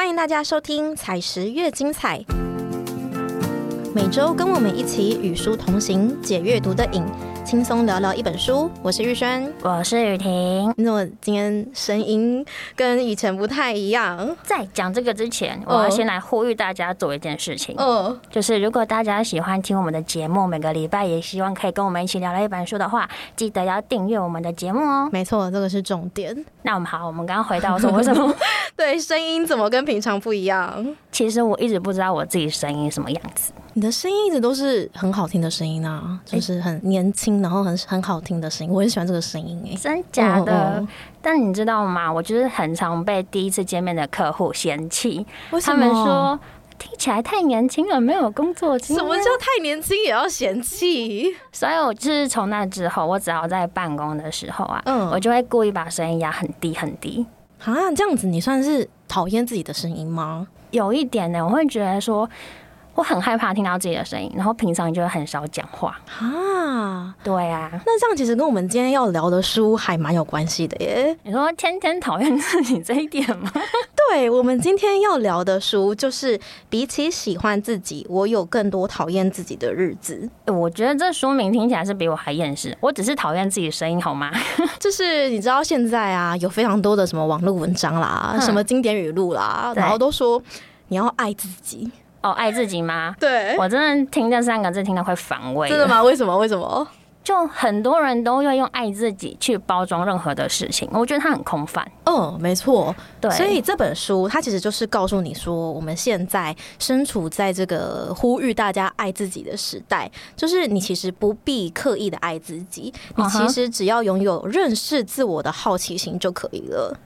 欢迎大家收听《采石越精彩》，每周跟我们一起与书同行，解阅读的瘾。轻松聊聊一本书，我是玉轩，我是雨婷。你怎么今天声音跟以前不太一样？在讲这个之前，我要先来呼吁大家做一件事情，嗯，就是如果大家喜欢听我们的节目，每个礼拜也希望可以跟我们一起聊聊一本书的话，记得要订阅我们的节目哦。没错，这个是重点。那我们好，我们刚刚回到说 为什么对声音怎么跟平常不一样？其实我一直不知道我自己声音什么样子。你的声音一直都是很好听的声音啊，就是很年轻，然后很很好听的声音，我很喜欢这个声音哎，真假的？但你知道吗？我就是很常被第一次见面的客户嫌弃，他们说听起来太年轻了，没有工作经验。什么叫太年轻也要嫌弃？所以我就是从那之后，我只要在办公的时候啊，嗯，我就会故意把声音压很低很低啊。这样子你算是讨厌自己的声音吗？有一点呢，我会觉得说。我很害怕听到自己的声音，然后平常就会很少讲话啊。对啊，那这样其实跟我们今天要聊的书还蛮有关系的耶。你说天天讨厌自己这一点吗？对，我们今天要聊的书就是比起喜欢自己，我有更多讨厌自己的日子。我觉得这书名听起来是比我还厌世。我只是讨厌自己的声音，好吗？就是你知道现在啊，有非常多的什么网络文章啦，什么经典语录啦，然后都说你要爱自己。哦，爱自己吗？对，我真的听这三个字听到会反胃。真的吗？为什么？为什么？就很多人都要用爱自己去包装任何的事情，我觉得它很空泛。嗯，没错。对，所以这本书它其实就是告诉你说，我们现在身处在这个呼吁大家爱自己的时代，就是你其实不必刻意的爱自己，你其实只要拥有认识自我的好奇心就可以了。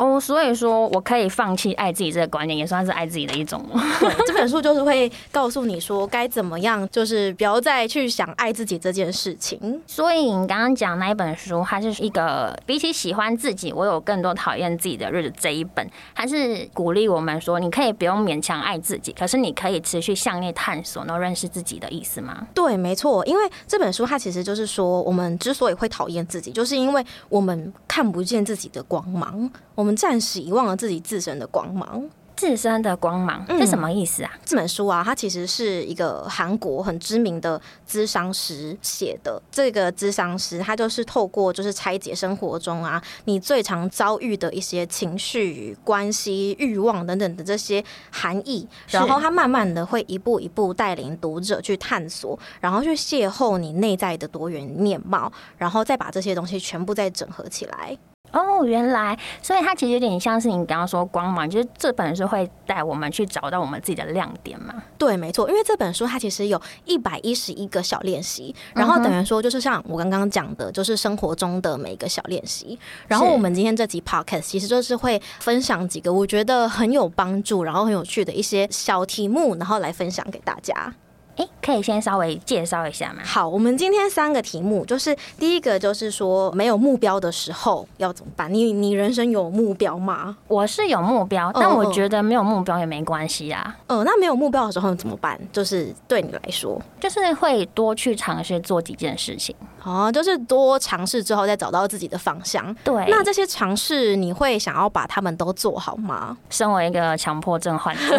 哦，所以说我可以放弃爱自己这个观念，也算是爱自己的一种。对，这本书就是会告诉你说该怎么样，就是不要再去想爱自己这件事情。所以你刚刚讲那一本书，它是一个比起喜欢自己，我有更多讨厌自己的日子这一本，还是鼓励我们说，你可以不用勉强爱自己，可是你可以持续向内探索，然后认识自己的意思吗？对，没错，因为这本书它其实就是说，我们之所以会讨厌自己，就是因为我们看不见自己的光芒，我们。暂时遗忘了自己自身的光芒，自身的光芒是什么意思啊？这本书啊，它其实是一个韩国很知名的咨商师写的。这个咨商师，他就是透过就是拆解生活中啊，你最常遭遇的一些情绪、关系、欲望等等的这些含义，然后他慢慢的会一步一步带领读者去探索，然后去邂逅你内在的多元面貌，然后再把这些东西全部再整合起来。哦，原来，所以它其实有点像是你刚刚说光芒，就是这本书会带我们去找到我们自己的亮点嘛？对，没错，因为这本书它其实有一百一十一个小练习，然后等于说就是像我刚刚讲的，就是生活中的每一个小练习。然后我们今天这集 podcast 其实就是会分享几个我觉得很有帮助，然后很有趣的一些小题目，然后来分享给大家。哎，可以先稍微介绍一下吗？好，我们今天三个题目，就是第一个就是说没有目标的时候要怎么办？你你人生有目标吗？我是有目标，但我觉得没有目标也没关系啊。嗯，那没有目标的时候怎么办？就是对你来说，就是会多去尝试做几件事情。哦，就是多尝试之后再找到自己的方向。对，那这些尝试你会想要把他们都做好吗？身为一个强迫症患者，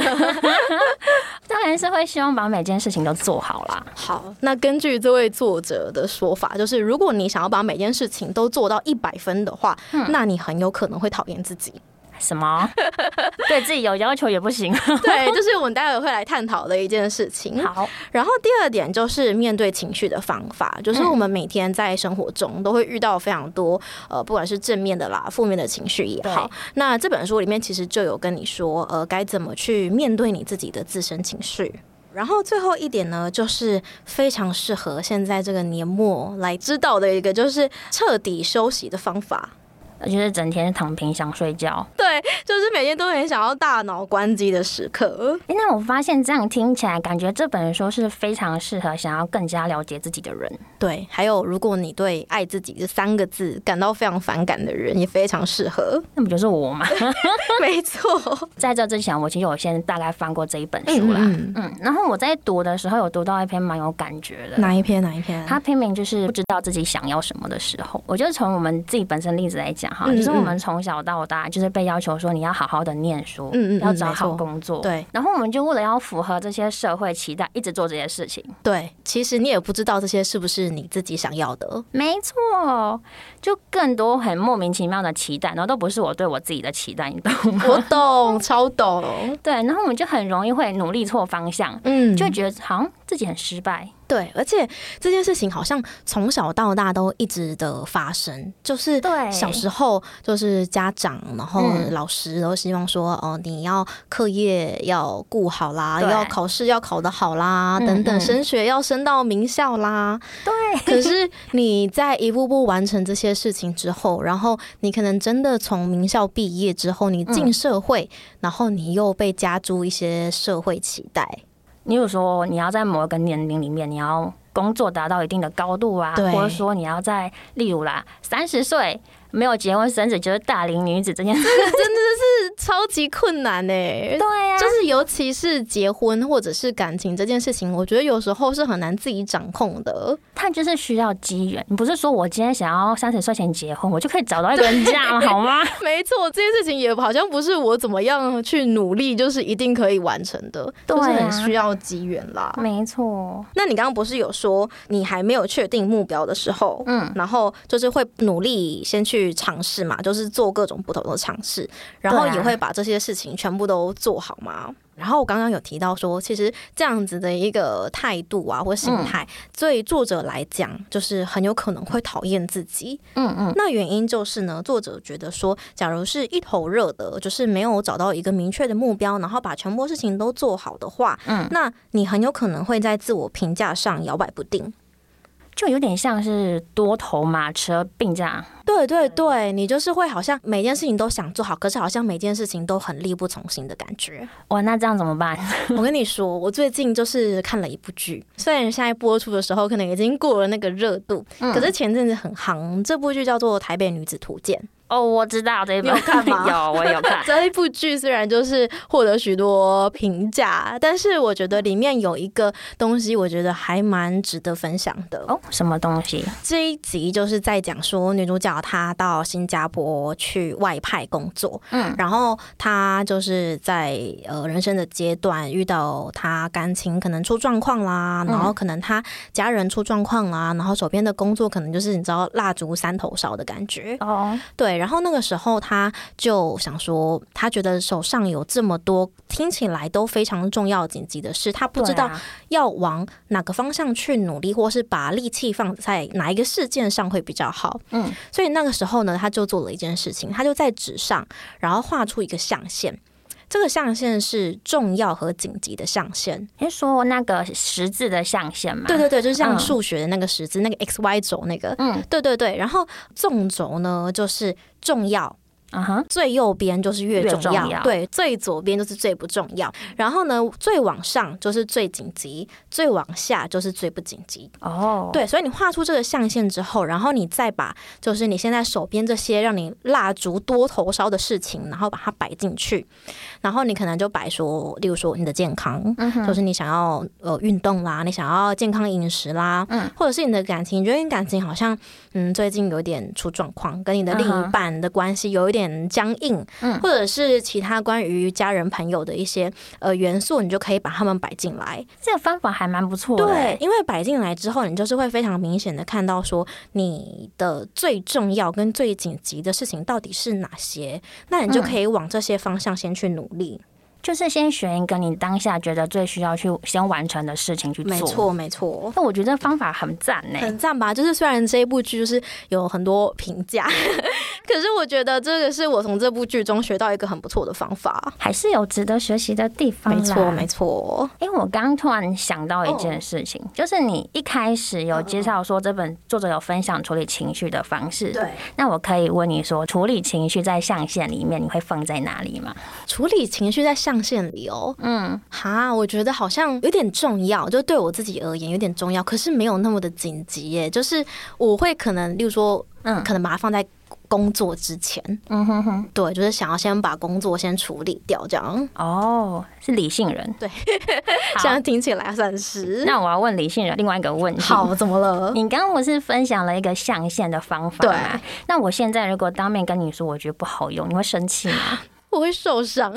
当然是会希望把每件事情都做好啦。好，那根据这位作者的说法，就是如果你想要把每件事情都做到一百分的话，那你很有可能会讨厌自己。什么？对自己有要求也不行。对，就是我们待会会来探讨的一件事情。好，然后第二点就是面对情绪的方法，就是我们每天在生活中都会遇到非常多呃，不管是正面的啦、负面的情绪也好。那这本书里面其实就有跟你说，呃，该怎么去面对你自己的自身情绪。然后最后一点呢，就是非常适合现在这个年末来知道的一个，就是彻底休息的方法。就是整天躺平想睡觉，对，就是每天都很想要大脑关机的时刻。哎，那我发现这样听起来，感觉这本书是非常适合想要更加了解自己的人。对，还有如果你对“爱自己”这三个字感到非常反感的人，也非常适合。那不就是我吗？没错。在这之前，我其实我先大概翻过这一本书啦。嗯，然后我在读的时候，有读到一篇蛮有感觉的。哪一篇？哪一篇？他篇名就是不知道自己想要什么的时候。我就从我们自己本身例子来讲。哈，嗯其实我嗯们从小到大就是被要求说你要好好的念书，嗯嗯嗯要找好工作，。对然后我们就为了要符合这些社会期待，一直做这些事情。对，其实你也不知道这些是不是你自己想要的。没错，就更多很莫名其妙的期待，然后都不是我对我自己的期待，你懂吗？我懂，超懂。对，然后我们就很容易会努力错方向，嗯，就会觉得好像自己很失败。对，而且这件事情好像从小到大都一直的发生，就是对小时候就是家长，然后嗯老师都希望说，哦，你要课业要顾好啦，要考试要考得好啦，嗯等等，嗯升学要升到名校啦。对，可是你在一步步完成这些事情之后，然后你可能真的从名校毕业之后，你进社会，然后你又被加诸一些社会期待。你有说你要在某一个年龄里面，你要工作达到一定的高度啊，或者说你要在例如啦，三十岁没有结婚生子就是大龄女子这件事。真的是超级困难呢、对啊，就是尤其是结婚或者是感情这件事情，我觉得有时候是很难自己掌控的。它就是需要机缘。你不是说我今天想要三十岁前结婚，我就可以找到一个人这样好吗？没错，这件事情也好像不是我怎么样去努力，就是一定可以完成的，都是很需要机缘啦。没错，那你刚刚不是有说你还没有确定目标的时候，嗯，然后就是会努力先去尝试嘛，就是做各种不同的尝试，然后也会把这些事情全部都做好嘛。然后我刚刚有提到说，其实这样子的一个态度啊或心态，对作者来讲，就是很有可能会讨厌自己。嗯嗯，那原因就是呢，作者觉得说，假如是一头热的，就是没有找到一个明确的目标，然后把全部事情都做好的话，嗯那你很有可能会在自我评价上摇摆不定。就有点像是多头马车并这样。对对对，你就是会好像每件事情都想做好，可是好像每件事情都很力不从心的感觉。哇，那这样怎么办？我跟你说，我最近就是看了一部剧，虽然现在播出的时候可能已经过了那个热度，嗯可是前阵子很夯。这部剧叫做《台北女子图鉴》。哦，我知道这一本你有看吗 有，我有看。这一部剧虽然就是获得许多评价，但是我觉得里面有一个东西，我觉得还蛮值得分享的。哦，什么东西？这一集就是在讲说女主角她到新加坡去外派工作，嗯然后她就是在呃人生的阶段遇到她感情可能出状况啦，然后可能她家人出状况啦，然后手边的工作可能就是你知道蜡烛三头烧的感觉，哦，对，然后那个时候他就想说，他觉得手上有这么多听起来都非常重要紧急的事，他不知道要往哪个方向去努力，或是把力气放在哪一个事件上会比较好。嗯，所以那个时候呢，他就做了一件事情，他就在纸上，然后画出一个象限。这个象限是重要和紧急的象限。你是说那个十字的象限吗？对对对，就是像嗯数学的那个十字，那个 x y 轴那个。嗯对对对，然后纵轴呢就是重要，嗯哼，最右边就是越重要，重要。对，最左边就是最不重要。然后呢，最往上就是最紧急，最往下就是最不紧急。哦，对，所以你画出这个象限之后，然后你再把就是你现在手边这些让你蜡烛多头烧的事情，然后把它摆进去，然后你可能就摆说，例如说你的健康，嗯就是你想要呃运动啦，你想要健康饮食啦，嗯。或者是你的感情，你觉得你感情好像嗯最近有点出状况，跟你的另一半的关系有一点僵硬，嗯或者是其他关于家人朋友的一些呃元素，你就可以把它们摆进来。这个方法还蛮不错的。对，，因为摆进来之后，你就是会非常明显的看到说你的最重要跟最紧急的事情到底是哪些，那你就可以往这些方向先去努力。就是先选一个你当下觉得最需要去先完成的事情去做。没。错，没错。那我觉得这方法很赞呢。很赞吧？就是虽然这一部剧就是有很多评价，可是我觉得这个是我从这部剧中学到一个很不错的方法。还是有值得学习的地方。没错，没错。因为我刚刚突然想到一件事情，就是你一开始有介绍说这本作者有分享处理情绪的方式，对，那我可以问你说，处理情绪在象限里面你会放在哪里吗？处理情绪在象限里哦，嗯，哈，我觉得好像有点重要，就对我自己而言有点重要，可是没有那么的紧急耶。就是我会可能，例如说，嗯可能把它放在工作之前，嗯哼哼，对，就是想要先把工作先处理掉，这样。哦，是理性人。对，这样听起来算是。那我要问理性人另外一个问题。好，怎么了？你刚刚不是分享了一个象限的方法吗？对那我现在如果当面跟你说，我觉得不好用，你会生气吗？我会受伤，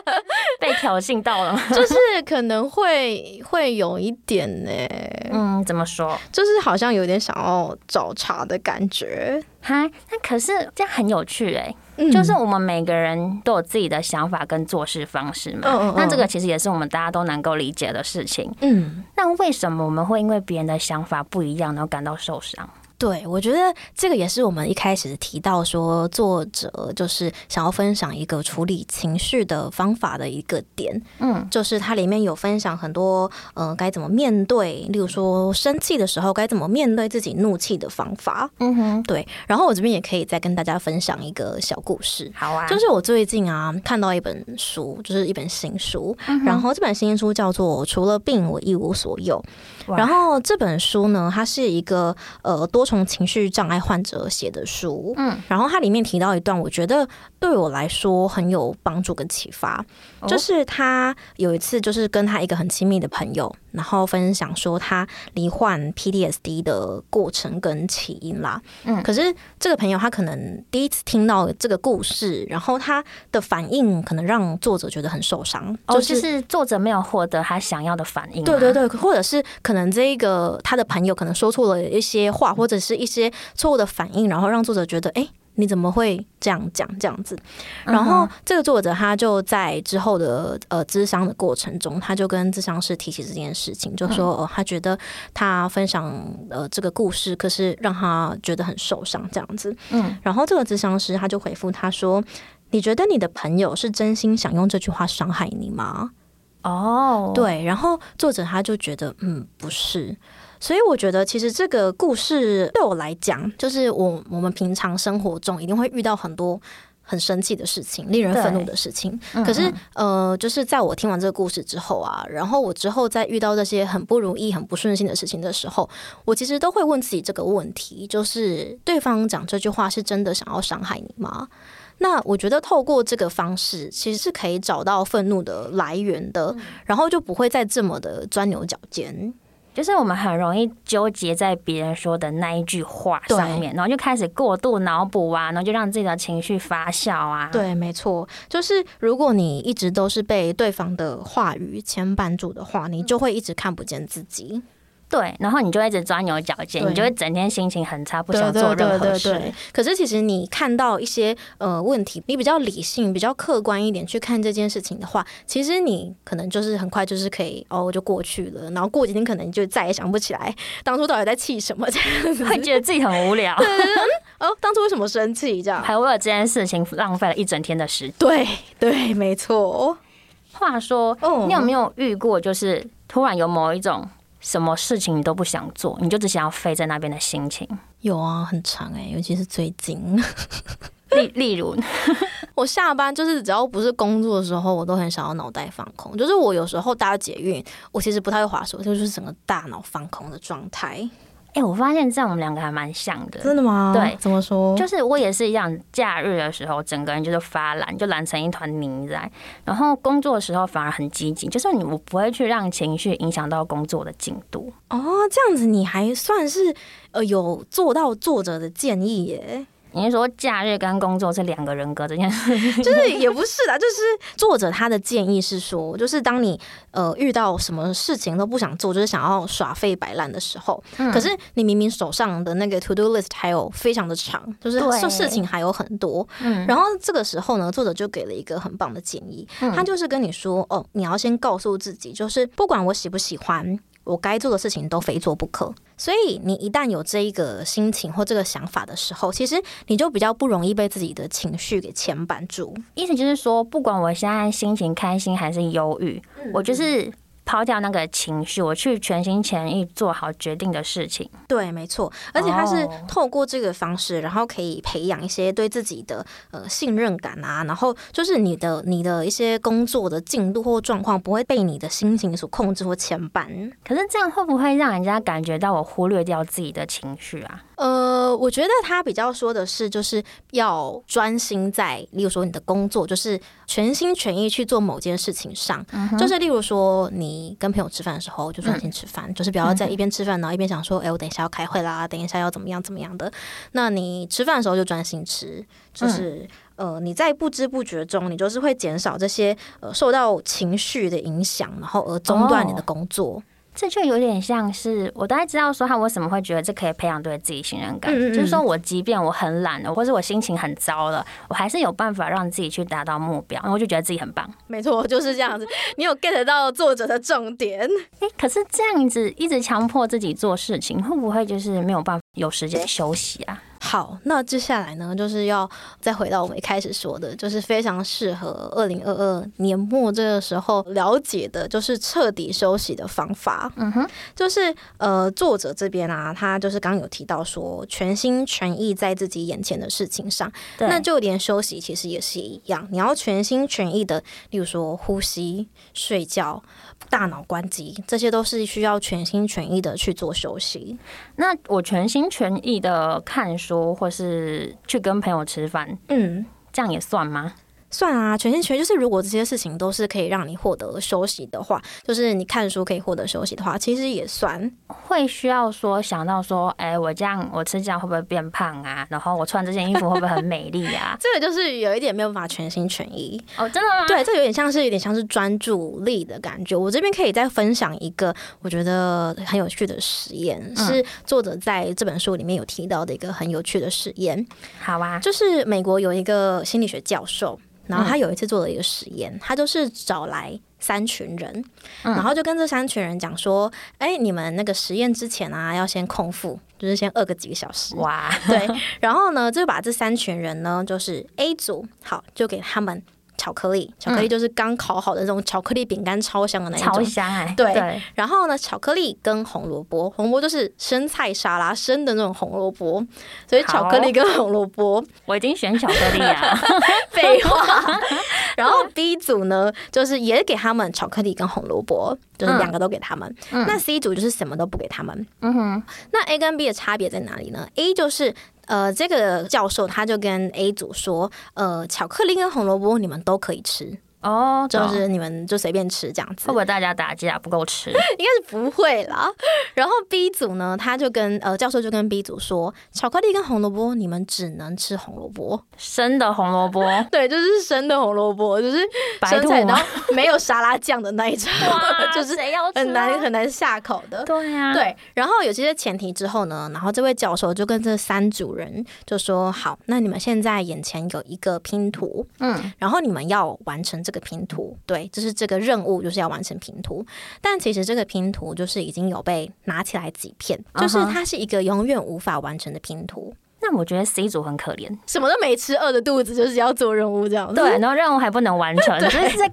被挑衅到了？就是可能会会有一点呢、嗯，怎么说？就是好像有点想要找茬的感觉。哈，那可是这样很有趣哎、嗯就是我们每个人都有自己的想法跟做事方式嘛。那这个其实也是我们大家都能够理解的事情。嗯，那为什么我们会因为别人的想法不一样，然后感到受伤？对，我觉得这个也是我们一开始提到说，作者就是想要分享一个处理情绪的方法的一个点。嗯，就是它里面有分享很多，呃，该怎么面对，例如说生气的时候该怎么面对自己怒气的方法。嗯哼，对，然后我这边也可以再跟大家分享一个小故事。好啊，就是我最近啊看到一本书，就是一本新书，然后这本新书叫做《除了病我一无所有》。然后这本书呢，它是一个呃多重情绪障碍患者写的书，嗯，然后它里面提到一段，我觉得对我来说很有帮助跟启发，哦。就是他有一次就是跟他一个很亲密的朋友，然后分享说他罹患 PTSD 的过程跟起因啦，嗯。可是这个朋友他可能第一次听到这个故事，然后他的反应可能让作者觉得很受伤，哦，就是作者没有获得他想要的反应。对对，对，或者是可能这一个他的朋友可能说错了一些话，或者是一些错误的反应，然后让作者觉得，哎、你怎么会这样讲这样子？然后这个作者他就在之后的呃咨商的过程中，他就跟咨商师提起这件事情，就说、哦、他觉得他分享呃这个故事，可是让他觉得很受伤这样子。嗯，然后这个咨商师他就回复他说：“你觉得你的朋友是真心想用这句话伤害你吗？”哦，，对，然后作者他就觉得，嗯，不是。所以我觉得，其实这个故事对我来讲，就是我我们平常生活中一定会遇到很多很生气的事情、令人愤怒的事情。可是，呃，就是在我听完这个故事之后啊，然后我之后再遇到这些很不如意、很不顺心的事情的时候，我其实都会问自己这个问题：，就是对方讲这句话是真的想要伤害你吗？那我觉得透过这个方式，其实是可以找到愤怒的来源的，然后就不会再这么的钻牛角尖。就是我们很容易纠结在别人说的那一句话上面，然后就开始过度脑补啊，然后就让自己的情绪发酵啊。，对，没错，就是如果你一直都是被对方的话语牵绊住的话，你就会一直看不见自己。对，然后你就一直钻牛角尖，你就会整天心情很差，不想做任何事。可是其实你看到一些呃问题，你比较理性、比较客观一点去看这件事情的话，其实你可能就是很快就是可以哦就过去了，然后过几天可能就再也想不起来当初到底在气什么这样子。会觉得自己很无聊，哦，当初为什么生气这样？还为了这件事情浪费了一整天的时间。对对，没错。话说，哦你有没有遇过，就是突然有某一种什么事情你都不想做，你就只想要飞在那边的心情？有啊，很长哎、尤其是最近，例例如，我下班就是只要不是工作的时候，我都很想要脑袋放空。就是我有时候搭捷运，我其实不太会滑手，就是整个大脑放空的状态。哎、我发现这样我们两个还蛮像的。真的吗对怎么说？就是我也是一样，假日的时候整个人就是发懒，就懒成一团泥在。然后工作的时候反而很积极，就是你我不会去让情绪影响到工作的进度。哦，这样子你还算是呃有做到作者的建议耶。你是说假日跟工作是两个人格这件事？就是也不是啦，就是作者他的建议是说，就是当你呃遇到什么事情都不想做，就是想要耍废摆烂的时候，可是你明明手上的那个 to do list 还有非常的长，就是对事事情还有很多，嗯然后这个时候呢，作者就给了一个很棒的建议，他就是跟你说，哦，你要先告诉自己，就是不管我喜不喜欢。我该做的事情都非做不可，所以你一旦有这一个心情或这个想法的时候，其实你就比较不容易被自己的情绪给牵绊住。意思就是说，不管我现在心情开心还是忧郁，我就是抛掉那个情绪，我去全心全意做好决定的事情。对，没错，而且他是哦透过这个方式，然后可以培养一些对自己的呃信任感啊，然后就是你的你的一些工作的进度或状况不会被你的心情所控制或牵绊。可是这样会不会让人家感觉到我忽略掉自己的情绪啊？呃，呃，我觉得他比较说的是，就是要专心在，例如说你的工作，就是全心全意去做某件事情上。就是例如说，你跟朋友吃饭的时候，就专心吃饭，就是不要在一边吃饭，然后一边想说，哎，我等一下要开会啦，等一下要怎么样怎么样的。那你吃饭的时候就专心吃，就是呃，你在不知不觉中，你就是会减少这些呃受到情绪的影响，然后而中断你的工作。这就有点像是我大概知道说他为什么会觉得这可以培养对自己信任感，就是说我即便我很懒了，或是我心情很糟了，我还是有办法让自己去达到目标，然后就觉得自己很棒。没错，就是这样子。你有 get 到作者的重点？哎，可是这样子一直强迫自己做事情，会不会就是没有办法有时间休息啊？好，那接下来呢，就是要再回到我们一开始说的，就是非常适合二零二二年末这个时候了解的，就是彻底休息的方法。嗯哼，就是呃，作者这边啊，他就是刚有提到说，全心全意在自己眼前的事情上，那就连休息其实也是一样，你要全心全意的，例如说呼吸、睡觉。大脑关机，这些都是需要全心全意的去做休息。那我全心全意的看书，或是去跟朋友吃饭，嗯，这样也算吗？算啊，全心全意就是如果这些事情都是可以让你获得休息的话，就是你看书可以获得休息的话，其实也算会需要说想到说，哎，我这样我吃这样会不会变胖啊？然后我穿这件衣服会不会很美丽啊？这个就是有一点没有办法全心全意哦，真的吗？对，这有点像是有点像是专注力的感觉。我这边可以再分享一个我觉得很有趣的实验，是作者在这本书里面有提到的一个很有趣的实验。好啊，就是美国有一个心理学教授。然后他有一次做了一个实验，他就是找来三群人，然后就跟这三群人讲说：“哎，你们那个实验之前啊，要先空腹，就是先饿个几个小时。”哇，对。然后呢，就把这三群人呢，就是 A 组，好，就给他们。巧克力，巧克力就是刚烤好的那种巧克力饼干，超香的那一种。超香哎！对。然后呢，巧克力跟红萝卜，红萝卜就是生菜沙拉生的那种红萝卜，所以巧克力跟红萝卜，我已经选巧克力啊。废话。然后 B 组呢，就是也给他们巧克力跟红萝卜，就是两个都给他们。那 C 组就是什么都不给他们。嗯哼。那 A 跟 B 的差别在哪里呢？A 就是。呃，这个教授他就跟 A 组说，呃，巧克力跟红萝卜你们都可以吃。哦，就是你们就随便吃这样子，会不会大家打架不够吃？应该是不会啦。然后 B 组呢，他就跟呃教授就跟 B 组说，巧克力跟红萝卜你们只能吃红萝卜，生的红萝卜。对，就是生的红萝卜，就是白菜，然后没有沙拉酱的那一种，就是很难很难下口的。对呀，对。然后有这些前提之后呢，然后这位教授就跟这三组人就说，好，那你们现在眼前有一个拼图，嗯，然后你们要完成这个。拼图对，就是这个任务就是要完成拼图，但其实这个拼图就是已经有被拿起来几片，就是它是一个永远无法完成的拼图。那我觉得 C 组很可怜，什么都没吃，饿着肚子就是要做任务这样。对，然后任务还不能完成，就是在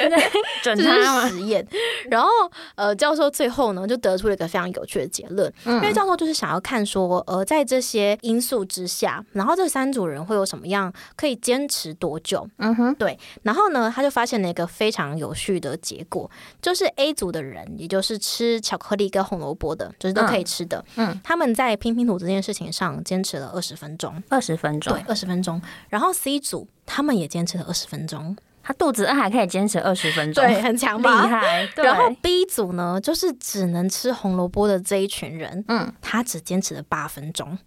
准他实验。然后呃，教授最后呢就得出了一个非常有趣的结论，因为教授就是想要看说，呃，在这些因素之下，然后这三组人会有什么样可以坚持多久？嗯哼，对。然后呢，他就发现了一个非常有趣的结果，就是 A 组的人，也就是吃巧克力跟红萝卜的，就是都可以吃的，嗯，他们在拼拼图这件事情上坚持了。二十分钟，二十分钟，对，二十分钟。然后 C 组他们也坚持了二十分钟，他肚子饿还可以坚持二十分钟，对，很强，厉害。然后 B 组呢，就是只能吃红萝卜的这一群人，嗯，他只坚持了八分钟。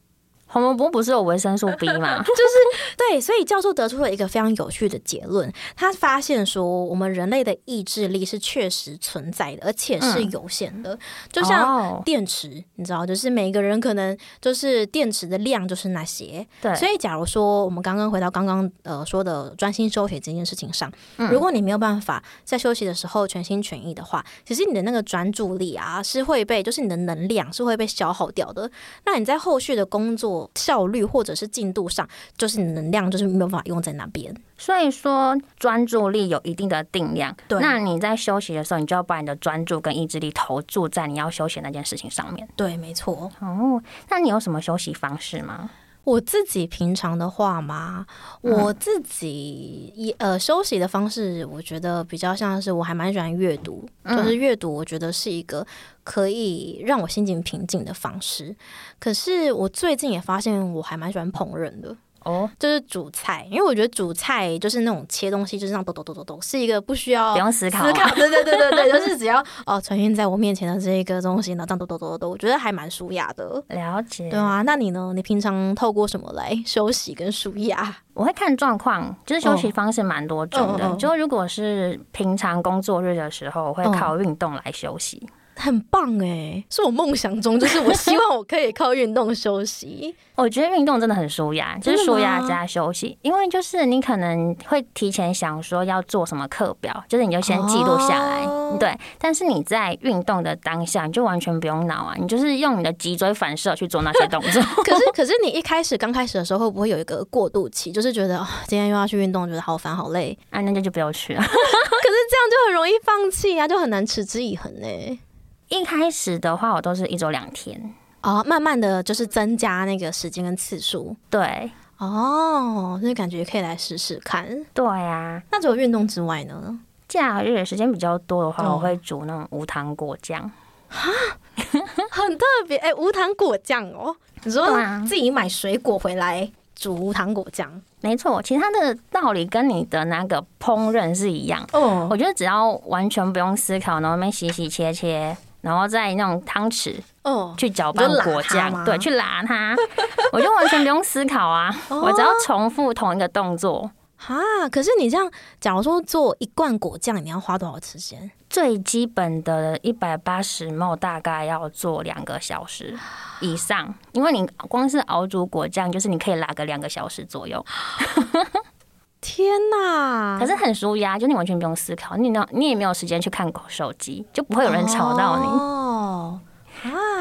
红萝卜不是有维生素 B 吗？就是对，所以教授得出了一个非常有趣的结论。他发现说，我们人类的意志力是确实存在的，而且是有限的。就像电池，你知道，就是每个人可能就是电池的量就是那些。对。所以，假如说我们刚刚回到刚刚呃说的专心休息这件事情上，如果你没有办法在休息的时候全心全意的话，其实你的那个专注力啊是会被，就是你的能量是会被消耗掉的。那你在后续的工作。效率或者是进度上，就是你能量就是没有办法用在那边。所以说专注力有一定的定量，对。那你在休息的时候，你就要把你的专注跟意志力投注在你要休息那件事情上面。对，没错。哦，那你有什么休息方式吗？我自己平常的话嘛，我自己一呃休息的方式，我觉得比较像是我还蛮喜欢阅读，就是阅读，我觉得是一个可以让我心情平静的方式。可是我最近也发现，我还蛮喜欢烹饪的。哦，就是煮菜，因为我觉得煮菜就是那种切东西，就是让咚咚咚咚咚，是一个不需要不用思考，思考，对对对对对，就是只要哦呈现在我面前的这一个东西，然后这样咚咚咚咚咚，我觉得还蛮舒雅的。了解，对啊，那你呢？你平常透过什么来休息跟舒雅？我会看状况，就是休息方式蛮多种的。就如果是平常工作日的时候，我会靠运动来休息。很棒哎，是我梦想中，就是我希望我可以靠运动休息。我觉得运动真的很舒压，就是舒压加休息。因为就是你可能会提前想说要做什么课表，就是你就先记录下来，对。但是你在运动的当下，你就完全不用脑啊，你就是用你的脊椎反射去做那些动作。可是，可是你一开始刚开始的时候，会不会有一个过渡期，就是觉得哦今天又要去运动，觉得好烦好累啊？那就就不要去了。可是这样就很容易放弃啊，就很难持之以恒呢。一开始的话，我都是一周两天哦，慢慢的就是增加那个时间跟次数。对，哦，那感觉可以来试试看。对呀，那除了运动之外呢？假日时间比较多的话，我会煮那种无糖果酱。哈，很特别哎，无糖果酱哦。你说自己买水果回来煮无糖果酱？没错，其实它的道理跟你的那个烹饪是一样。哦，我觉得只要完全不用思考，然后面洗洗切切。然后再那种汤匙，哦，去搅拌果酱，对，去拉它，我就完全不用思考啊，我只要重复同一个动作。哈，可是你这样，假如说做一罐果酱，你要花多少时间？最基本的一百八十毫大概要做两个小时以上，因为你光是熬煮果酱，就是你可以拉个两个小时左右。天呐！可是很舒压，就你完全不用思考，你那你也没有时间去看手机，就不会有人吵到你。哦，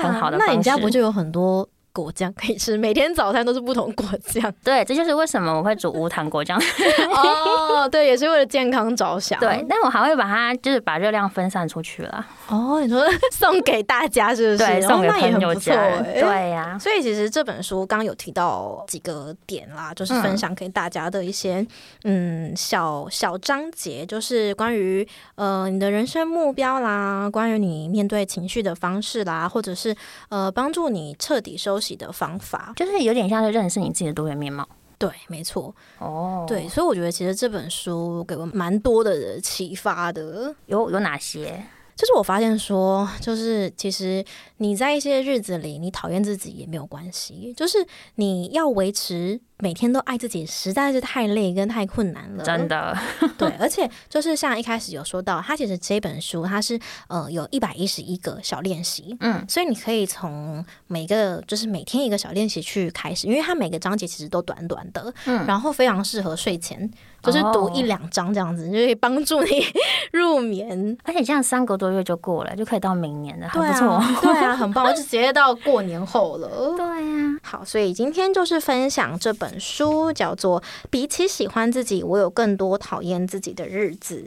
很好的。那你家不就有很多？果酱可以吃，每天早餐都是不同果酱。对，这就是为什么我会煮无糖果酱。哦，对，也是为了健康着想。对，但我还会把它，就是把热量分散出去了。哦，你说送给大家是不是？对，送给朋友家。对呀。所以其实这本书刚刚有提到几个点啦，就是分享给大家的一些嗯小小章节，就是关于呃你的人生目标啦，关于你面对情绪的方式啦，或者是呃帮助你彻底收。习的方法。就是有点像是认识你自己的多元面貌，对，没错，哦，对，所以我觉得其实这本书给我蛮多的启发的，有有哪些？就是我发现说，就是其实你在一些日子里，你讨厌自己也没有关系，就是你要维持。每天都爱自己实在是太累跟太困难了，真的。对，而且就是像一开始有说到，它其实这本书它是呃有一百一十一个小练习，嗯，所以你可以从每个就是每天一个小练习去开始，因为它每个章节其实都短短的，嗯，然后非常适合睡前，就是读一两章这样子，就可以帮助你 入眠。而且这样三个多月就过了，就可以到明年了，还不错，对啊，很棒，就直接到过年后了。对呀，好，所以今天就是分享这本。书叫做《比起喜欢自己，我有更多讨厌自己的日子》，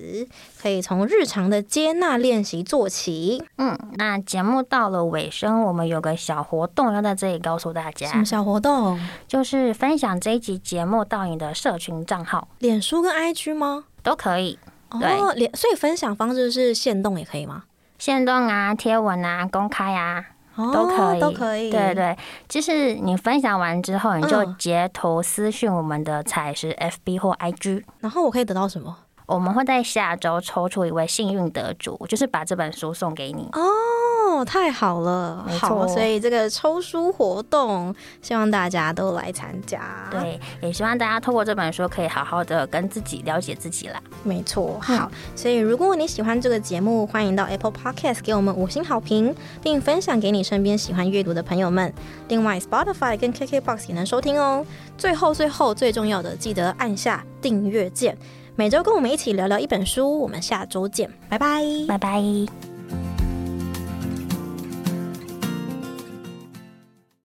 可以从日常的接纳练习做起。嗯，那节目到了尾声，我们有个小活动要在这里告诉大家。什么小活动？就是分享这一集节目到你的社群账号，脸书跟 IG 吗？都可以。哦，脸，所以分享方式是限动也可以吗？限动啊，贴文啊，公开啊。都可以，都可以。对对，就是你分享完之后，你就截图私讯我们的彩石 FB 或 IG，然后我可以得到什么？我们会在下周抽出一位幸运得主，就是把这本书送给你。哦，太好了，好，所以这个抽书活动，希望大家都来参加。对，也希望大家透过这本书，可以好好的跟自己了解自己啦。没错，好，所以如果你喜欢这个节目，欢迎到 Apple Podcast 给我们五星好评，并分享给你身边喜欢阅读的朋友们。另外，Spotify 跟 KKBox 也能收听哦。最后，最后最重要的，记得按下订阅键。每周跟我们一起聊聊一本书，我们下周见，拜拜，拜拜。